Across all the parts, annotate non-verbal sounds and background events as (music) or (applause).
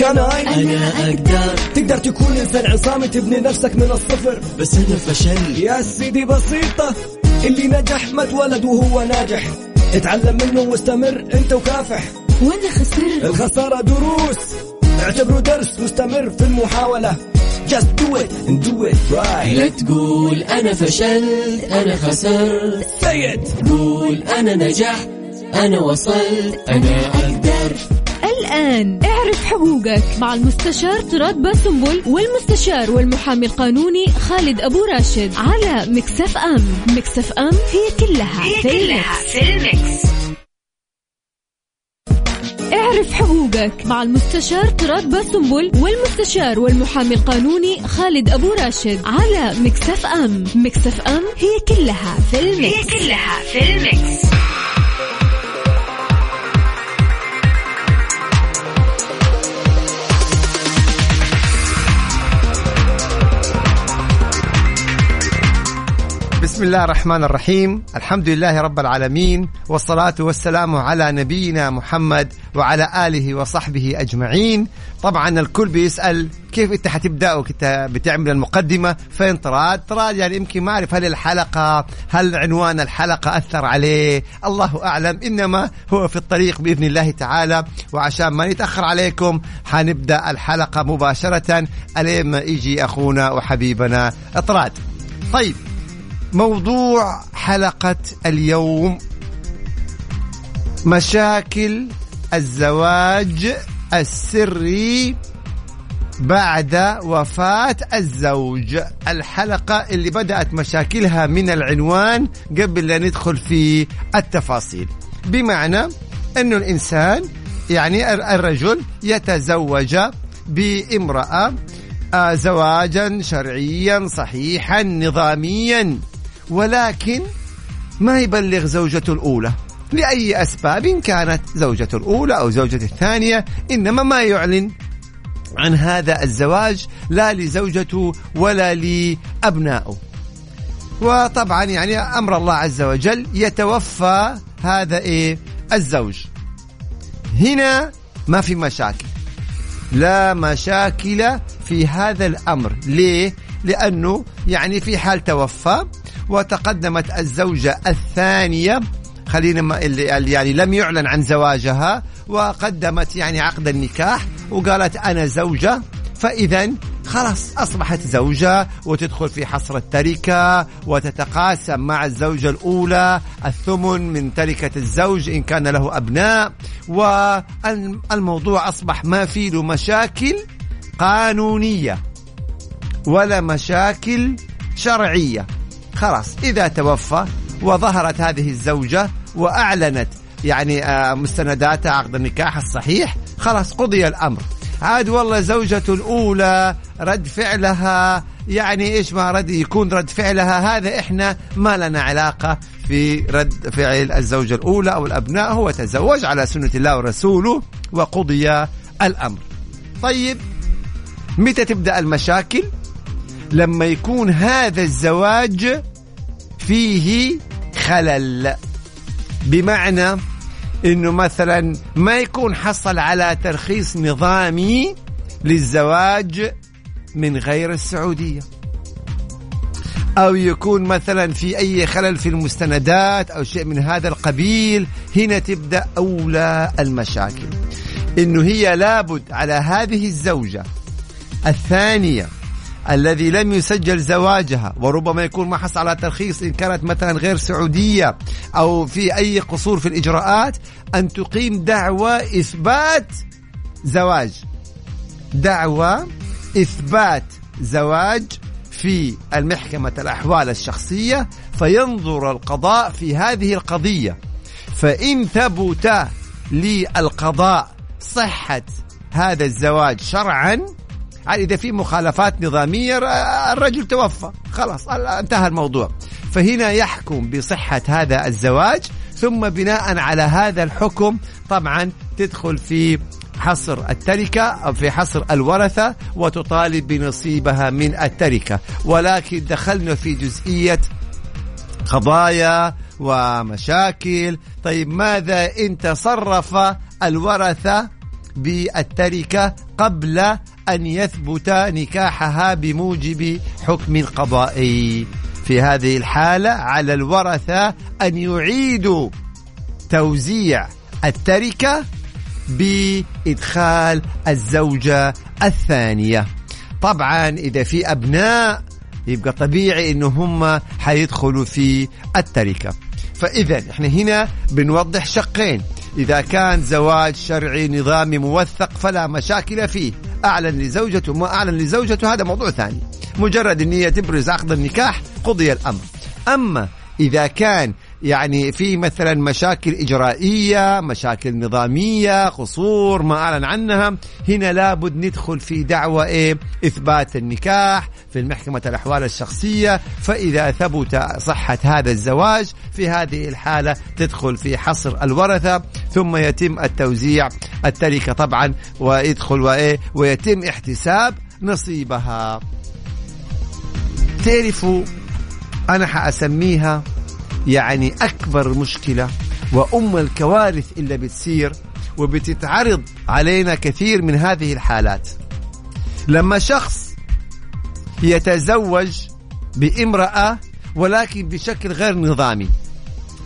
كناي أنا أقدر. تقدر تكون إنسان عصامي تبني نفسك من الصفر. بس أنا فشلت يا سيدي بسيطة اللي نجح ما اتولد وهو ناجح. اتعلم منه واستمر أنت وكافح. وأنا خسرت. الخسارة دروس. اعتبره درس مستمر في المحاولة. Just do it and do it right. لا تقول أنا فشلت أنا خسرت. Say it. قول أنا نجحت أنا وصلت. أنا أقدر. الآن اعرف حقوقك مع المستشار تراد باسنبل والمستشار والمحامي القانوني خالد أبو راشد على مكسف أم مكسف أم هي كلها هي في كلها في المكس. اعرف حقوقك مع المستشار تراد باسنبل والمستشار والمحامي القانوني خالد أبو راشد على مكسف أم مكسف أم هي كلها في المكس. هي كلها في المكس. بسم الله الرحمن الرحيم. الحمد لله رب العالمين والصلاة والسلام على نبينا محمد وعلى آله وصحبه أجمعين. طبعا الكل بيسأل كيف أنت حتبدأ وكنت بتعمل المقدمة؟ فين طراد طراد يعني يمكن ما أعرف هل الحلقة هل عنوان الحلقة أثر عليه. الله أعلم. إنما هو في الطريق بإذن الله تعالى. وعشان ما نتأخر عليكم حنبدأ الحلقة مباشرة. ألين ما يجي أخونا وحبيبنا طراد طيب موضوع حلقة اليوم. مشاكل الزواج السري بعد وفاة الزوج. الحلقة اللي بدأت مشاكلها من العنوان قبل لا ندخل في التفاصيل. بمعنى أنه الإنسان يعني الرجل يتزوج بامرأة آه، زواجا شرعيا صحيحا نظاميا. ولكن ما يبلغ زوجته الأولى لأي أسباب كانت زوجته الأولى أو زوجته الثانية إنما ما يعلن عن هذا الزواج لا لزوجته ولا لأبنائه. وطبعا يعني أمر الله عز وجل يتوفى هذا إيه؟ الزوج. هنا ما في مشاكل. لا مشاكل في هذا الأمر. ليه؟ لأنه يعني في حال توفى وتقدمت الزوجة الثانية خلينا اللي يعني لم يعلن عن زواجها وقدمت يعني عقد النكاح وقالت أنا زوجة فإذا خلاص أصبحت زوجة وتدخل في حصر التركة وتتقاسم مع الزوجة الأولى الثمن من تركة الزوج إن كان له أبناء والموضوع أصبح ما فيه له مشاكل قانونية ولا مشاكل شرعية. خلاص إذا توفى وظهرت هذه الزوجة وأعلنت يعني آه، مستندات عقد النكاح الصحيح خلاص قضي الأمر. عاد والله زوجته الأولى رد فعلها يعني إيش ما رد يكون رد فعلها هذا إحنا ما لنا علاقة في رد فعل الزوجة الأولى أو الأبناء هو تزوج على سنة الله ورسوله وقضي الأمر. طيب متى تبدأ المشاكل؟ لما يكون هذا الزواج فيه خلل. بمعنى إنه مثلا ما يكون حصل على ترخيص نظامي للزواج من غير السعودية. أو يكون مثلا في أي خلل في المستندات أو شيء من هذا القبيل هنا تبدأ أولى المشاكل. إنه هي لابد على هذه الزوجة الثانية الذي لم يسجل زواجها وربما يكون ما حصل على ترخيص إن كانت مثلا غير سعودية أو في أي قصور في الإجراءات أن تقيم دعوى إثبات زواج. دعوى إثبات زواج في المحكمة الأحوال الشخصية فينظر القضاء في هذه القضية. فإن ثبت للقضاء صحة هذا الزواج شرعا إذا في مخالفات نظامية الرجل توفى. خلاص انتهى الموضوع. فهنا يحكم بصحة هذا الزواج ثم بناء على هذا الحكم طبعا تدخل في حصر التركة أو في حصر الورثة وتطالب بنصيبها من التركة. ولكن دخلنا في جزئية قضايا ومشاكل. طيب ماذا إن تصرف الورثة بالتركة قبل أن يثبت نكاحها بموجب حكم قضائي في هذه الحالة على الورثة أن يعيدوا توزيع التركة بإدخال الزوجة الثانية. طبعا إذا في أبناء يبقى طبيعي إنه هم حيدخلوا في التركة. فاذا إحنا هنا بنوضح شقين. إذا كان زواج شرعي نظامي موثق فلا مشاكل فيه. أعلن لزوجته ما أعلن لزوجته هذا موضوع ثاني. مجرد ان هي تبرز عقد النكاح قضي الأمر. أما إذا كان يعني في مثلا مشاكل إجرائية مشاكل نظامية قصور ما أعلن عنها. هنا لابد ندخل في دعوة إيه؟ إثبات النكاح في المحكمة الأحوال الشخصية. فإذا ثبت صحة هذا الزواج في هذه الحالة تدخل في حصر الورثة ثم يتم التوزيع التركة طبعا ويدخل وإيه؟ ويتم احتساب نصيبها. تعرفوا أنا حأسميها يعني أكبر مشكلة وأم الكوارث اللي بتصير وبتتعرض علينا كثير من هذه الحالات. لما شخص يتزوج بامرأة ولكن بشكل غير نظامي.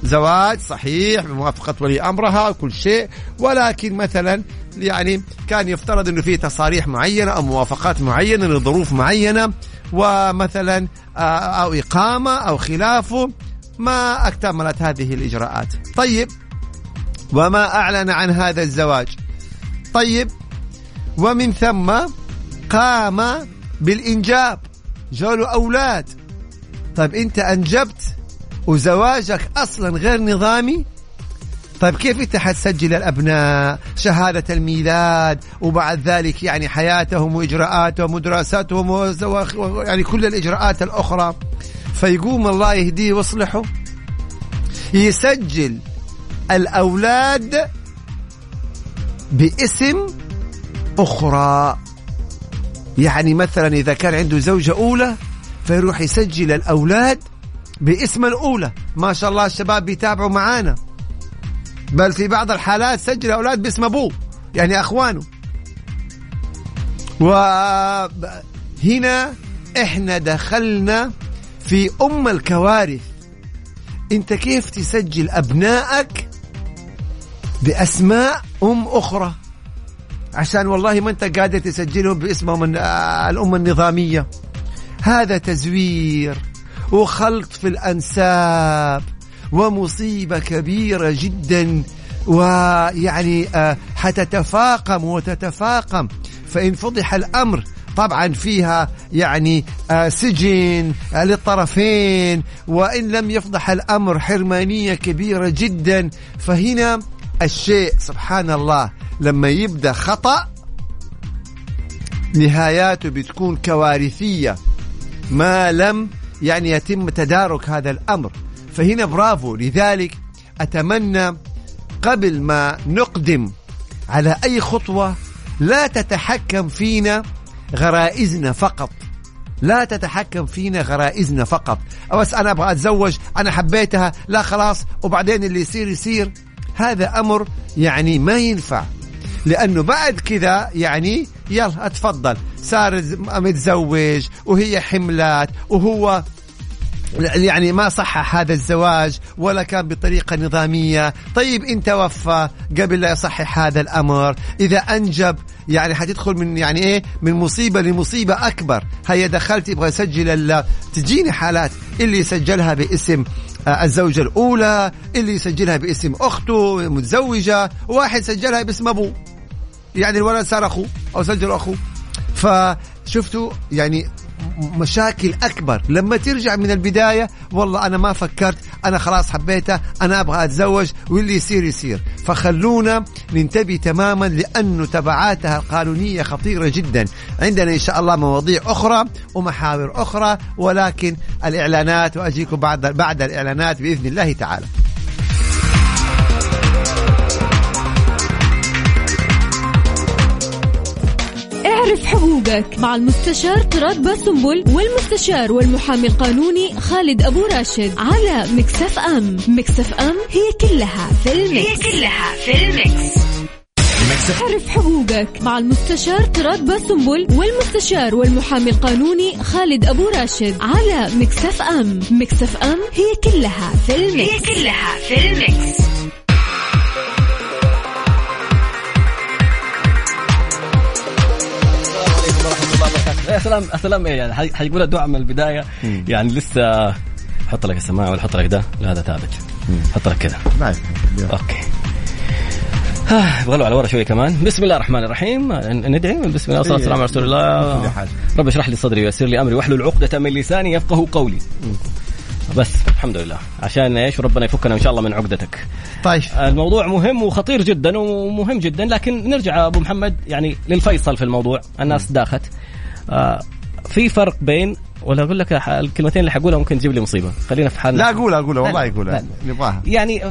زواج صحيح بموافقة ولي أمرها وكل شيء ولكن مثلا يعني كان يفترض أنه في تصاريح معينة أو موافقات معينة لظروف معينة ومثلا آه، أو إقامة أو خلافه. ما أكتملت هذه الإجراءات. طيب وما أعلن عن هذا الزواج. طيب ومن ثم قام بالإنجاب. جاله أولاد. طيب أنت أنجبت وزواجك أصلا غير نظامي؟ طيب كيف أنت حتسجل الأبناء؟ شهادة الميلاد وبعد ذلك يعني حياتهم وإجراءاتهم ودراساتهم يعني كل الإجراءات الأخرى. فيقوم الله يهديه ويصلحه. يسجل الأولاد باسم أخرى. يعني مثلا إذا كان عنده زوجة أولى فيروح يسجل الأولاد باسم الأولى. ما شاء الله الشباب بيتابعوا معانا. بل في بعض الحالات سجل أولاد باسم أبوه يعني أخوانه. وهنا إحنا دخلنا في أم الكوارث. أنت كيف تسجل أبنائك بأسماء أم أخرى؟ عشان والله ما أنت قادر تسجلهم باسمهم الأم النظامية. هذا تزوير وخلط في الأنساب ومصيبة كبيرة جدا ويعني آه، حتتفاقم وتتفاقم. فإن فضح الأمر طبعا فيها يعني آه، سجن آه، للطرفين وإن لم يفضح الأمر حرمانية كبيرة جدا. فهنا الشيء سبحان الله لما يبدأ خطأ نهاياته بتكون كوارثية. ما لم يعني يتم تدارك هذا الأمر. فهنا برافو. لذلك أتمنى قبل ما نقدم على أي خطوة لا تتحكم فينا غرائزنا فقط. لا تتحكم فينا غرائزنا فقط. بس أنا أبغى أتزوج أنا حبيتها لا خلاص وبعدين اللي يصير يصير. هذا أمر يعني ما ينفع. لأنه بعد كذا يعني يلا اتفضل. صار متزوج وهي حملات وهو يعني ما صح هذا الزواج ولا كان بطريقة نظامية. طيب إن توفى قبل لا يصحح هذا الأمر إذا أنجب يعني حتدخل من يعني إيه من مصيبة لمصيبة أكبر. هيا دخلت يبغى يسجل تجيني حالات. اللي يسجلها باسم آه، الزوجة الأولى اللي يسجلها باسم أخته متزوجة. واحد سجلها باسم أبوه. يعني الولد صار أخوه أو سجل أخوه. فشفتوا يعني مشاكل أكبر. لما ترجع من البداية والله أنا ما فكرت أنا خلاص حبيته أنا أبغى أتزوج واللي يصير يصير. فخلونا ننتبه تماما لأنه تبعاتها القانونية خطيرة جدا. عندنا إن شاء الله مواضيع أخرى ومحاور أخرى ولكن الإعلانات وأجيكم بعد بعد الإعلانات بإذن الله تعالى. اعرف حقوقك مع المستشار طراد باسنبل والمستشار والمحامي القانوني خالد أبو راشد على Mix FM Mix FM هي كلها في ال mix. هي كلها في ال mix. اعرف حقوقك مع المستشار طراد باسنبل والمستشار والمحامي القانوني خالد أبو راشد على Mix FM Mix FM هي كلها في ال mix هي كلها في ال mix يا سلام يا سلام إيه يعني؟ حي- حيقول الدعاء من البداية. يعني لسه حط لك السماعة ولا حط لك ده؟ لا هذا ثابت. حط لك كذا. أوكي. آه، يبغى له على ورا شوية كمان. بسم الله الرحمن الرحيم. ندعي بسم الله. والصلاه والسلام على رسول الله. رب اشرح لي صدري ويسر لي أمري واحلل عقدة من لساني يفقه قولي. بس الحمد لله. عشان إيش؟ ربنا يفكنا إن شاء الله من عقدتك. طيب. الموضوع مهم وخطير جدا ومهم جدا لكن نرجع أبو محمد يعني للفيصل في الموضوع. الناس داخت. في فرق بين ولا أقول لك الكلمتين اللي حقولها ممكن تجيب لي مصيبة. خلينا في حالنا. لا اقولها اقولها والله لا. نبغاها يعني.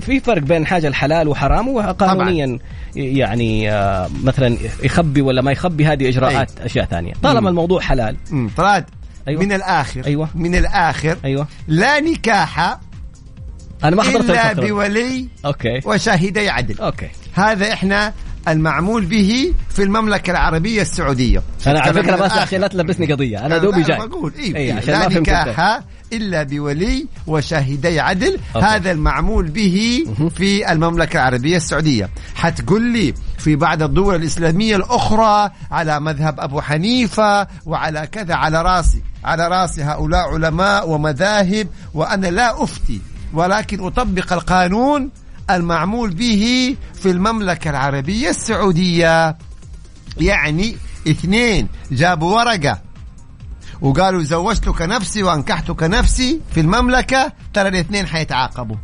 في فرق بين حاجة الحلال وحرام وقانونيا يعني آه، مثلا يخبي ولا ما يخبي هذه إجراءات أشياء ثانية. طالما مم. الموضوع حلال. طراد أيوة. من الآخر. أيوة. من الآخر. أيوه. لا نكاح أنا ما حضرت إلا الفقرة. بولي okay. وشاهدي عدل. okay. هذا إحنا المعمول به في المملكة العربية السعودية أنا على من بس. عشان لا تلبسني قضية أنا لا، دوبي جاي بقول إيه إيه عشان لا. نكاح إلا بولي وشاهدي عدل أوكي. هذا المعمول به في المملكة العربية السعودية حتقول لي في بعض الدول الإسلامية الأخرى على مذهب أبو حنيفة وعلى كذا على رأسي على راسي هؤلاء علماء ومذاهب وأنا لا أفتي ولكن أطبق القانون المعمول به في المملكة العربية السعودية. يعني اثنين جابوا ورقة وقالوا زوجتك نفسي وأنكحتك نفسي في المملكة ترى الاثنين حيتعاقبوا.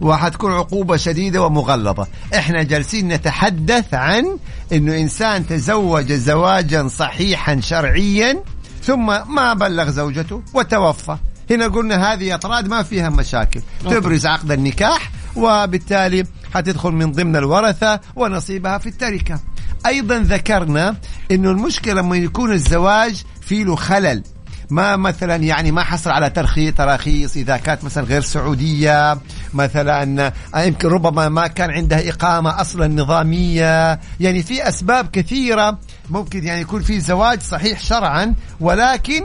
وحتكون عقوبة شديدة ومغلظة. إحنا جالسين نتحدث عن إنه إنسان تزوج زواجا صحيحا شرعيا ثم ما بلغ زوجته وتوفى. هنا قلنا هذه أطراد ما فيها مشاكل. تبرز عقد النكاح وبالتالي حتدخل من ضمن الورثة ونصيبها في التركة. أيضا ذكرنا إنه المشكلة لما يكون الزواج فيه له خلل. ما مثلا يعني ما حصل على ترخيص تراخيص إذا كانت مثلا غير سعودية مثلا يمكن ربما ما كان عندها إقامة أصلا نظامية. يعني في أسباب كثيرة ممكن يعني يكون في زواج صحيح شرعا ولكن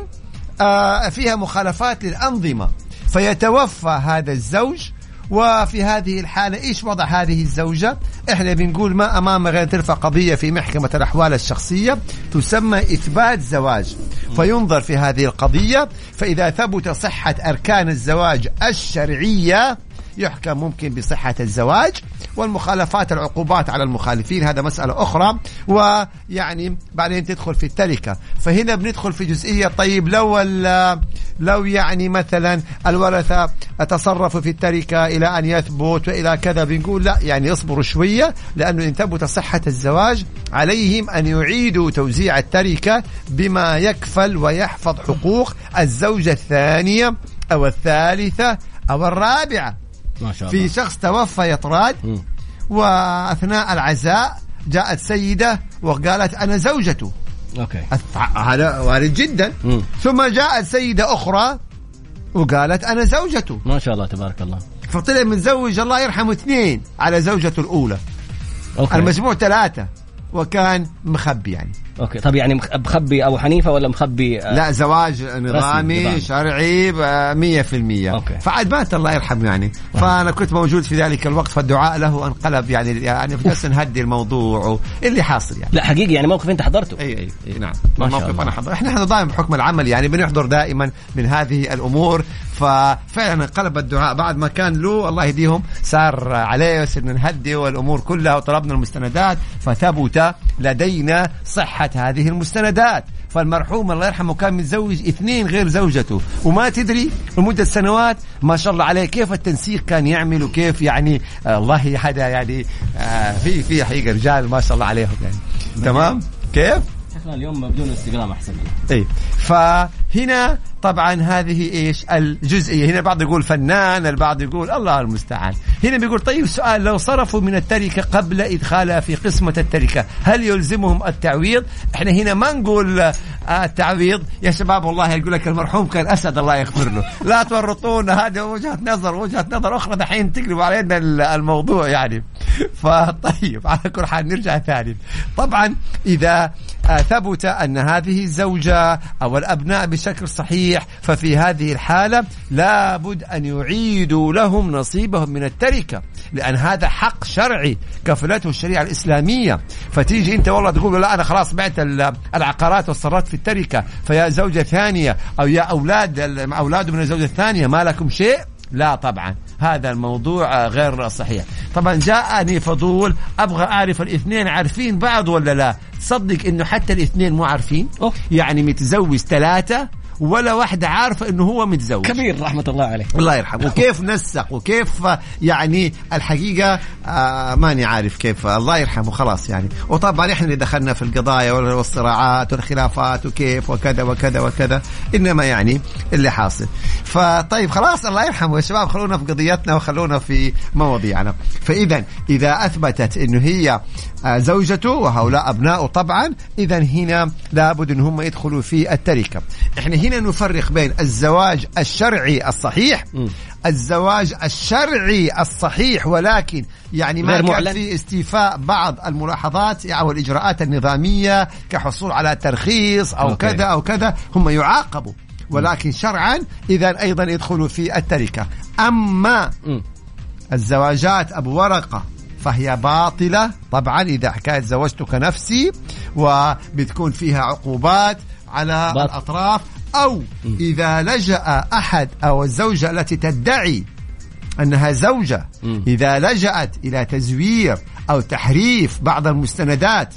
آه فيها مخالفات للأنظمة. فيتوفى هذا الزوج وفي هذه الحالة إيش وضع هذه الزوجة؟ إحنا بنقول ما أمام غير ترفع قضية في محكمة الأحوال الشخصية تسمى إثبات زواج. فينظر في هذه القضية فإذا ثبت صحة أركان الزواج الشرعية يحكم ممكن بصحة الزواج والمخالفات العقوبات على المخالفين. هذا مسألة أخرى. ويعني بعدين تدخل في التركة. فهنا بندخل في جزئية. طيب لو لو يعني مثلا الورثة تصرفوا في التركة إلى أن يثبت وإلى كذا بنقول لا يعني اصبروا شوية لأنه إن ثبت صحة الزواج عليهم أن يعيدوا توزيع التركة بما يكفل ويحفظ حقوق الزوجة الثانية أو الثالثة أو الرابعة. ما شاء الله. في شخص توفى يطراد مم. وأثناء العزاء جاءت سيدة وقالت أنا زوجته. أوكي. هذا وارد جدا. مم. ثم جاءت سيدة أخرى وقالت أنا زوجته. ما شاء الله تبارك الله. فطلع متزوج الله يرحمه اثنين على زوجته الأولى. okay. المجموع ثلاثة وكان مخبي يعني. okay. طب يعني مخ- مخبي أبو حنيفة ولا مخبي آه، لا زواج نظامي نظام. شرعي مية في المية. okay. فعاد مات الله يرحمه يعني. فأنا كنت موجود في ذلك الوقت فالدعاء له انقلب يعني يعني جالس نهدي الموضوع اللي حاصل يعني. لا حقيقي يعني موقف أنت حضرته. أي أي, أي نعم. ما الله. أنا حضر إحنا إحنا دائما بحكم العمل يعني بنحضر دائما من هذه الأمور. ففعلا انقلب الدعاء. بعد ما كان له الله يهديهم صار عليه وصرنا نهدي والأمور كلها وطلبنا المستندات فثبت لدينا صحة هذه المستندات. فالمرحوم الله يرحمه كان متزوج اثنين غير زوجته. وما تدري لمدة سنوات ما شاء الله عليه كيف التنسيق كان يعمل وكيف يعني آه الله حدا يعني آه في في حقيقة رجال ما شاء الله عليهم يعني. تمام؟ كيف؟ شكلنا اليوم بدون انستغرام أحسن. اي فهنا طبعا هذه إيش؟ الجزئية. هنا البعض يقول فنان البعض يقول الله المستعان. هنا بيقول طيب سؤال لو صرفوا من التركة قبل إدخالها في قسمة التركة هل يلزمهم التعويض؟ إحنا هنا ما نقول آه، التعويض. يا شباب والله يقول لك المرحوم كان أسد الله يغفر له. لا تورطونا هذه وجهة نظر وجهة نظر أخرى دحين تقلب علينا ال- الموضوع يعني. (laughs) فطيب على كل حال نرجع ثاني. طبعا إذا ثبت أن هذه الزوجة أو الأبناء بشكل صحيح ففي هذه الحالة لابد أن يعيدوا لهم نصيبهم من التركة لأن هذا حق شرعي كفلته الشريعة الإسلامية. فتيجي أنت والله تقول لا أنا خلاص بعت ال- العقارات والصرات في التركة فيا زوجة ثانية أو يا أولاد ال- اولاده من الزوجة الثانية ما لكم شيء؟ لا طبعا. هذا الموضوع غير صحيح. طبعا جاءني فضول أبغى أعرف الاثنين عارفين بعض ولا لا؟ تصدق إنه حتى الاثنين مو عارفين؟ أوه. يعني متزوج ثلاثة ولا واحدة عارفه إنه هو متزوج. كبير رحمة الله عليه. الله يرحمه. وكيف نسق وكيف يعني الحقيقة آه ماني عارف كيف. الله يرحمه خلاص يعني. وطبعا إحنا اللي دخلنا في القضايا والصراعات والخلافات وكيف وكذا وكذا وكذا. إنما يعني اللي حاصل. فطيب خلاص الله يرحمه. يا شباب خلونا في قضيتنا وخلونا في مواضيعنا. فاذا إذا أثبتت إنه هي زوجته وهؤلاء ابنائه طبعا اذا هنا لابد إن هم يدخلوا في التركة إحنا هنا نفرق بين الزواج الشرعي الصحيح. الزواج الشرعي الصحيح ولكن يعني ما كان. في استيفاء بعض الملاحظات أو الإجراءات النظامية كحصول على ترخيص أو أوكي. كذا أو كذا هم يعاقبوا ولكن شرعا اذا أيضا يدخلوا في التركة أما مم. الزواجات أبو ورقة فهي باطلة طبعا إذا حكاية زوجتك نفسي وبتكون فيها عقوبات على باطل. الأطراف أو إذا لجأ أحد أو الزوجة التي تدعي أنها زوجة مم. إذا لجأت إلى تزوير أو تحريف بعض المستندات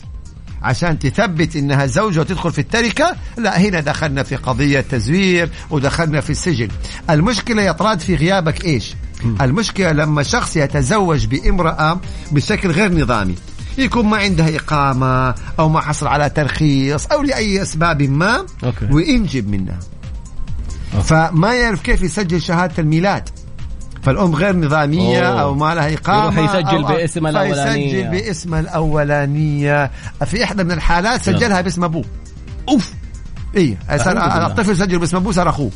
عشان تثبت إنها زوجة وتدخل في التركة لا هنا دخلنا في قضية تزوير ودخلنا في السجن المشكلة يا طراد في غيابك إيش المشكلة لما شخص يتزوج بامرأة بشكل غير نظامي يكون ما عندها إقامة أو ما حصل على ترخيص أو لأي أسباب ما okay. وينجب منها okay. فما يعرف كيف يسجل شهادة الميلاد فالأم غير نظامية أوه. أو ما لها إقامة يروح يسجل باسم الأولانية. فيسجل باسم الأولانية في إحدى من الحالات سجلها باسم أبوه أوف إيه صار بالله. الطفل سجل باسم أبوه صار أخوه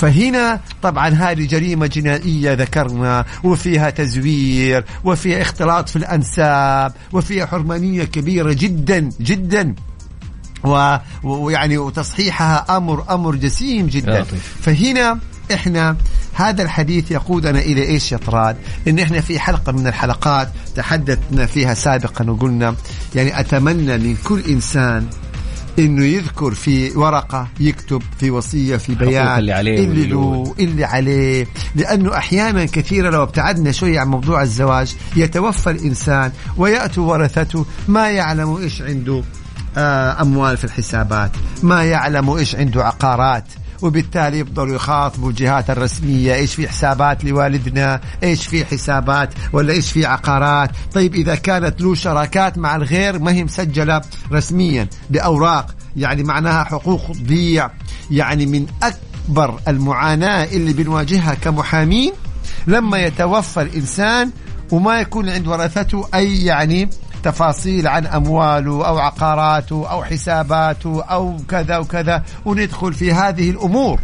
فهنا طبعا هذه جريمة جنائية ذكرنا وفيها تزوير وفيها اختلاط في الأنساب وفيها حرمانية كبيرة جدا جدا و- ويعني وتصحيحها أمر أمر جسيم جدا. فهنا إحنا هذا الحديث يقودنا إلى إيش يا طراد؟ إن إحنا في حلقة من الحلقات تحدثنا فيها سابقا وقلنا يعني أتمنى من كل إنسان إنه يذكر في ورقة يكتب في وصية في بيان اللي عليه اللي له اللي عليه. لأنه أحيانا كثيرا لو ابتعدنا شوية عن موضوع الزواج يتوفى الإنسان وياتوا ورثته ما يعلموا إيش عنده آه، أموال في الحسابات ما يعلموا إيش عنده عقارات. وبالتالي يفضلوا يخاطبوا الجهات الرسمية إيش في حسابات لوالدنا؟ إيش في حسابات؟ ولا إيش في عقارات؟ طيب إذا كانت له شراكات مع الغير ما هي مسجلة رسميا بأوراق يعني معناها حقوق تضيع يعني من أكبر المعاناة اللي بنواجهها كمحامين لما يتوفى الإنسان وما يكون عند ورثته أي يعني تفاصيل عن أمواله أو عقاراته أو حساباته أو كذا وكذا وندخل في هذه الأمور.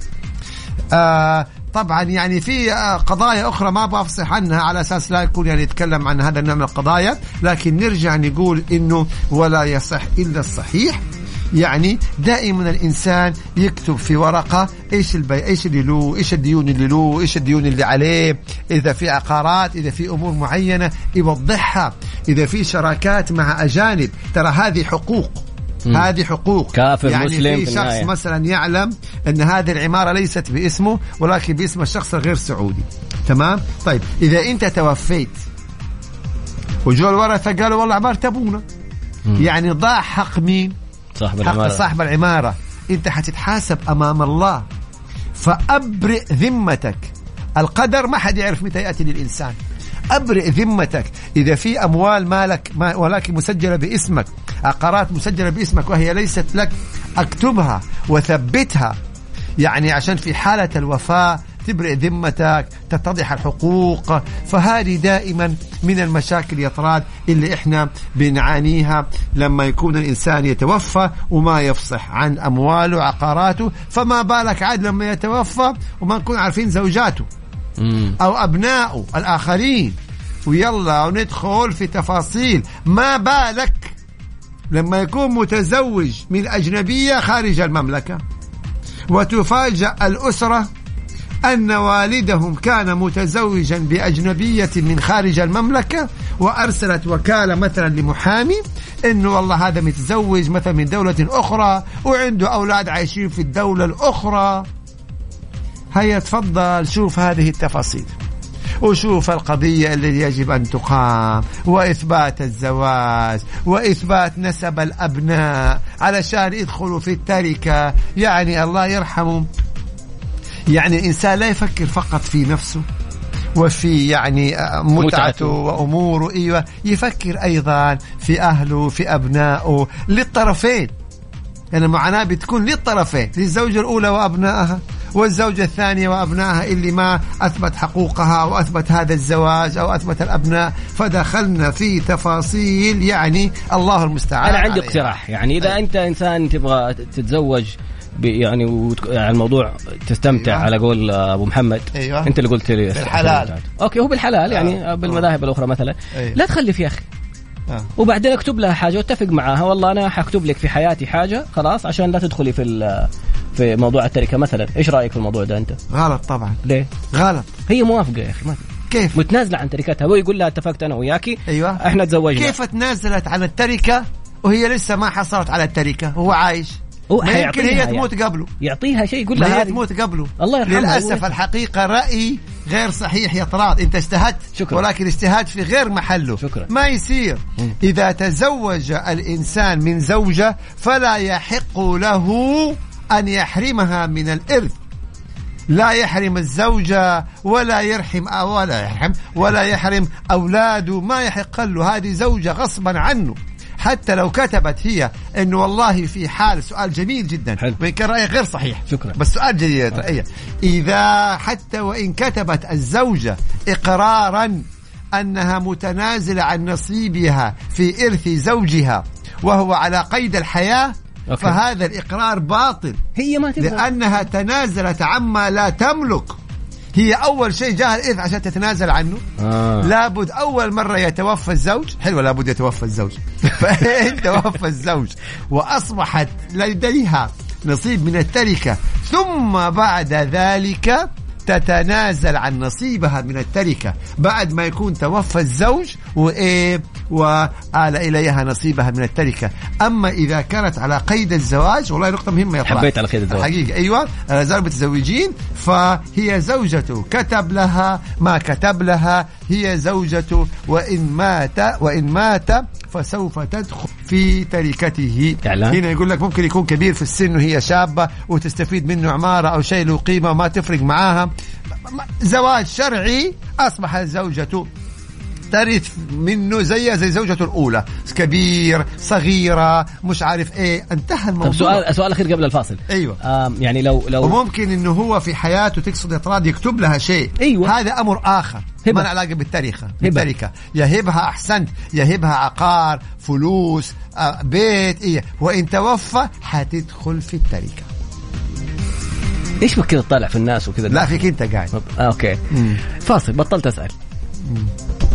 آه طبعا يعني في آه، قضايا أخرى ما بفصح عنها على أساس لا يكون يعني يتكلم عن هذا النوع من القضايا لكن نرجع نقول إنه ولا يصح إلا الصحيح. يعني دائما الإنسان يكتب في ورقة إيش البي... إيش اللي له إيش الديون اللي له إيش الديون اللي عليه إذا في عقارات إذا في أمور معينة يوضحها. إذا في شراكات مع أجانب ترى هذه حقوق هذه حقوق. كافر يعني مسلم في شخص النهاية. مثلا يعلم أن هذه العمارة ليست باسمه ولكن باسم الشخص الغير سعودي. تمام؟ طيب إذا أنت توفيت وجو الورثة قالوا والله عمارة ابونا يعني ضاع حق مين؟ صاحب حق العمارة. صاحب العمارة. أنت حتتحاسب أمام الله. فأبرئ ذمتك. القدر ما حد يعرف متى يأتي للإنسان. أبرئ ذمتك. إذا في أموال مالك ما ولكن مسجلة باسمك عقارات مسجلة باسمك وهي ليست لك اكتبها وثبتها. يعني عشان في حالة الوفاة تبرئ ذمتك تتضح الحقوق. فهذه دائما من المشاكل يا طراد اللي إحنا بنعانيها. لما يكون الإنسان يتوفى وما يفصح عن أمواله وعقاراته فما بالك عاد لما يتوفى وما نكون عارفين زوجاته. أو أبنائه الآخرين. ويلا وندخل في تفاصيل. ما بالك لما يكون متزوج من اجنبيه خارج المملكة وتفاجأ الأسرة أن والدهم كان متزوجا بأجنبية من خارج المملكة وأرسلت وكالة مثلا لمحامي انه والله هذا متزوج مثلا من دولة أخرى وعنده أولاد عايشين في الدولة الأخرى. هيا تفضل شوف هذه التفاصيل وشوف القضية التي يجب أن تقام وإثبات الزواج وإثبات نسب الأبناء علشان يدخلوا في التركة. يعني الله يرحمه يعني الإنسان لا يفكر فقط في نفسه وفي يعني آه، متعته متعته. وأموره أيوة يفكر أيضا في أهله في أبنائه للطرفين يعني المعاناة بتكون للطرفين للزوجة الأولى وأبنائها والزوجة الثانية وأبنائها اللي ما أثبت حقوقها وأثبت هذا الزواج أو أثبت الأبناء فدخلنا في تفاصيل يعني الله المستعان أنا عندي. اقتراح يعني إذا أنت إنسان تبغى تتزوج يعني وت- يعني الموضوع تستمتع أيوة. على قول أبو محمد أيوة. أنت اللي قلت لي بالحلال. أوكي هو بالحلال يعني آه. بالمذاهب الأخرى مثلا أيوة. لا تخلف يا أخي آه. وبعدين اكتب لها حاجة واتفق معاها والله أنا حكتب لك في حياتي حاجة خلاص عشان لا تدخلي في في موضوع التركة مثلا إيش رأيك في الموضوع ده أنت غلط طبعا ليه غلط هي موافقة يا أخي ما في. كيف متنازلة عن تركتها هو يقول لها اتفقت أنا وياكي أيوة. إحنا تزوجنا كيف تنازلت عن التركة وهي لسه ما حصلت على التركة هو عايش هو يمكن هي تموت يعني. قبله. يعطيها شيء يقول لها هي. تموت قبله. الله يرحمها للأسف هو- الحقيقة رايي غير صحيح يا طراد. أنت اجتهدت شكرا. ولكن اجتهاد في غير محله. شكرا. ما يصير؟ إذا تزوج الإنسان من زوجة فلا يحق له أن يحرمها من الإرث. لا يحرم الزوجة ولا يرحم ولا يحرم ولا يحرم أولاده. ما يحق له. هذه زوجة غصبا عنه. حتى لو كتبت هي انه والله في حال سؤال جميل جدا حلو. وإن كان رأيك غير صحيح شكرا. بس سؤال جديد يا ترى. إذا حتى وإن كتبت الزوجة اقرارا أنها متنازلة عن نصيبها في إرث زوجها وهو على قيد الحياة أوكي. فهذا الإقرار باطل هي ما تبغى لأنها تنازلت عما لا تملك هي أول شيء جاء الإرث عشان تتنازل عنه. آه. لابد أول مرة يتوفى الزوج. حلوة لابد يتوفى الزوج. (laughs) فإن توفى الزوج وأصبحت لديها نصيب من التركة ثم بعد ذلك تتنازل عن نصيبها من التركة. بعد ما يكون توفى الزوج وإيه وآل إليها نصيبها من التركة أما إذا كانت على قيد الزواج والله نقطة مهمة يا. حبيت على قيد الزواج. حقيقة أيوة لا زالوا متزوجين فهي زوجته كتب لها ما كتب لها هي زوجته وإن مات وإن مات فسوف تدخل في تركته إعلان. هنا يقول لك ممكن يكون كبير في السن وهي شابة وتستفيد منه عمارة أو شيء له قيمة ما تفرق معاها زواج شرعي أصبح زوجته ترث منه زيها زي زوجته الأولى. كبير صغيرة مش عارف إيه. انتهى الموضوع. طب سؤال سؤال أخير قبل الفاصل. آم يعني لو لو وممكن إنه هو في حياته تقصد اطراد يكتب لها شيء. أيوة. هذا أمر آخر. هبة. ما له علاقة بالتاريخة بالتركة. يهبها أحسنت يهبها عقار فلوس آه، بيت إيه. وإن توفى حتدخل في التركة. إيش بك كذا تطالع في الناس وكذا؟ لا فيك أنت قاعد. آه okay فاصل بطلت أسأل.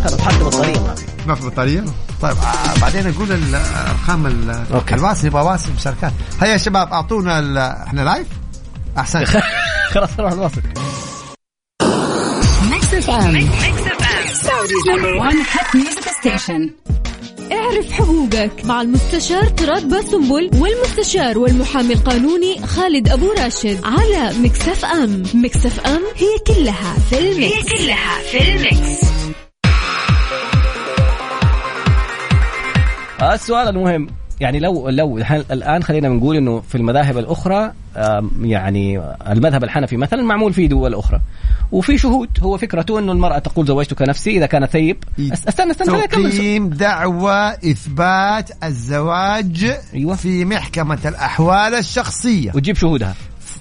خلاص حتى بطاريه ما في ما في بطاريه طيب آه بعدين نقول الأرقام. الواسم يبغى واسم مشاركات هيا يا شباب أعطونا إحنا live أحسن (laughs) خلاص نروح FM. Saudi's number one hit music station. اعرف حقوقك مع المستشار طراد باسنبل والمستشار والمحامي القانوني خالد أبو راشد على Mix FM Mix FM هي كلها في ال mix. هي كلها في ال mix. السؤال المهم يعني لو لو الآن خلينا نقول إنه في المذاهب الأخرى يعني المذهب الحنفي مثلا معمول فيه دول أخرى وفي شهود هو فكرته إنه المرأة تقول زوجتك نفسي إذا كان ثيب. أس- أستنى أستنى خليني أكمل تقيم دعوى إثبات الزواج أيوة. في محكمة الأحوال الشخصية. وتجيب شهودها.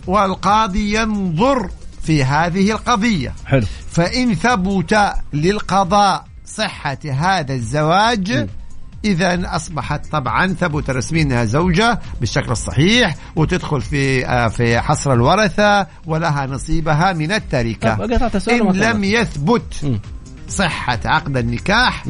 والقاضي ينظر في في هذه القضية. حلو. فإن ثبت للقضاء صحة هذا الزواج إذا أصبحت طبعا ثبت رسميا أنها زوجة بالشكل الصحيح وتدخل في آه، في حصر الورثة ولها نصيبها من التركة إن لم. يثبت. صحة عقد النكاح.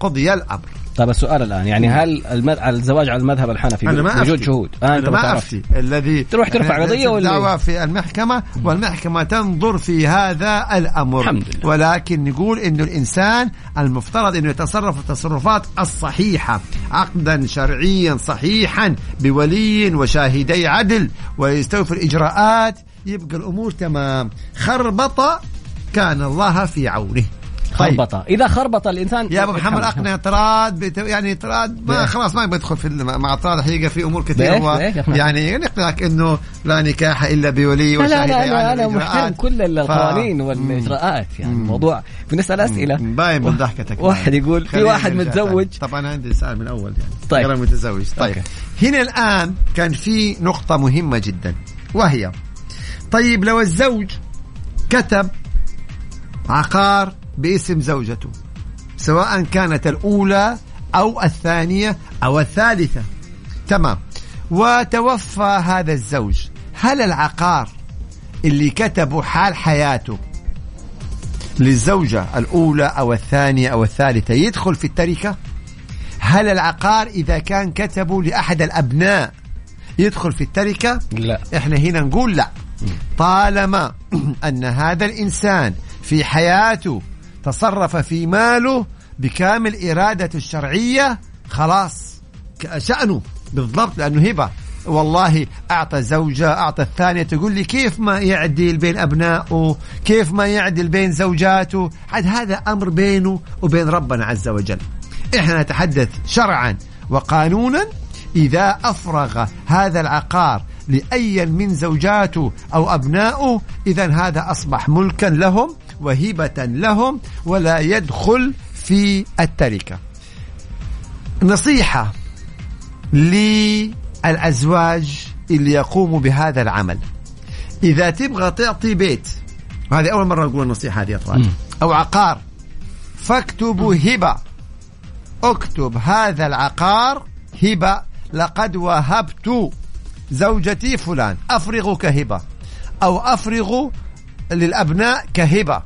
قضي الأمر طيب السؤال الآن يعني هل المد... الزواج على المذهب الحنفي أنا ما وجود. شهود آه أنا ما. أفتي الذي تروح ترفع قضية ولا إيه؟ دعوة في المحكمة والمحكمة تنظر في هذا الأمر الحمد لله. ولكن نقول إنه الإنسان المفترض إنه يتصرف التصرفات الصحيحة عقدا شرعيا صحيحا بولي وشاهدي عدل ويستوفي الإجراءات يبقى الأمور تمام خربطة كان الله في عونه طيب. خربطة إذا خربط الانسان يا أبو محمد. أقنع اعتراض بت... يعني اعتراض ما؟ خلاص ما بدخل في الم- مع اعتراض حقيقه في أمور كثيرة بإيه؟ و... بإيه؟ يقنعك؟ يعني نقنعك إنه لا نكاح إلا بولي لا لا وشاهد لا أنا. محترم كل القوانين ف- والإجراءات يعني الموضوع بنسأل أسئلة باين من ضحكتك واحد يقول في واحد متزوج. طبعا أنا عندي سؤال من أول يعني طيب. غير متزوج طيب أوكي. هنا الآن كان في نقطة مهمة جدا وهي طيب لو الزوج كتب عقار باسم زوجته سواء كانت الأولى أو الثانية أو الثالثة. تمام. وتوفى هذا الزوج. هل العقار اللي كتبه حال حياته للزوجة الأولى أو الثانية أو الثالثة يدخل في التركة؟ هل العقار إذا كان كتبه لأحد الأبناء يدخل في التركة؟ لا. إحنا هنا نقول لا. طالما (clears throat) أن هذا الإنسان في حياته تصرف في ماله بكامل ارادته الشرعية خلاص شأنه بالضبط لأنه هبة. والله أعطى زوجة أعطى الثانية تقول لي كيف ما يعدل بين أبنائه؟ كيف ما يعدل بين زوجاته؟ عاد هذا أمر بينه وبين ربنا عز وجل. إحنا نتحدث شرعا وقانونا. إذا أفرغ هذا العقار لأي من زوجاته أو أبنائه إذا هذا أصبح ملكا لهم وهبة لهم ولا يدخل في التركة. نصيحة للأزواج اللي يقوموا بهذا العمل. إذا تبغى تعطي بيت هذه أول مرة أقول النصيحة هذه يا طوال أو عقار فاكتبوا هبة. اكتب هذا العقار هبة. لقد وهبت زوجتي فلان أفرغ كهبة. أو أفرغ للأبناء كهبة.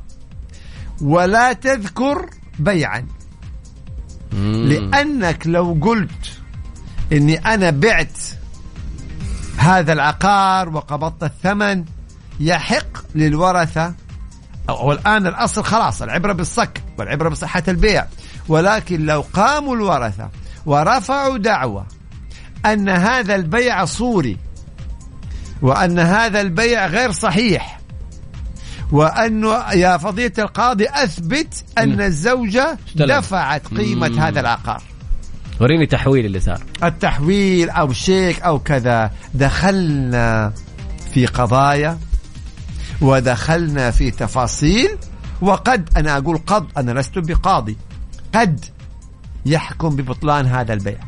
ولا تذكر بيعا. لأنك لو قلت أني أنا بعت هذا العقار وقبضت الثمن يحق للورثة. أو الآن الأصل خلاص العبرة بالصك والعبرة بصحة البيع. ولكن لو قاموا الورثة ورفعوا دعوة أن هذا البيع صوري وأن هذا البيع غير صحيح وأنه يا فضيلة القاضي أثبت أن الزوجة. دفعت قيمة هذا العقار. وريني تحويل اللي صار. التحويل أو شيك أو كذا. دخلنا في قضايا ودخلنا في تفاصيل وقد أنا أقول قد أنا لست بقاضي. قد يحكم ببطلان هذا البيع.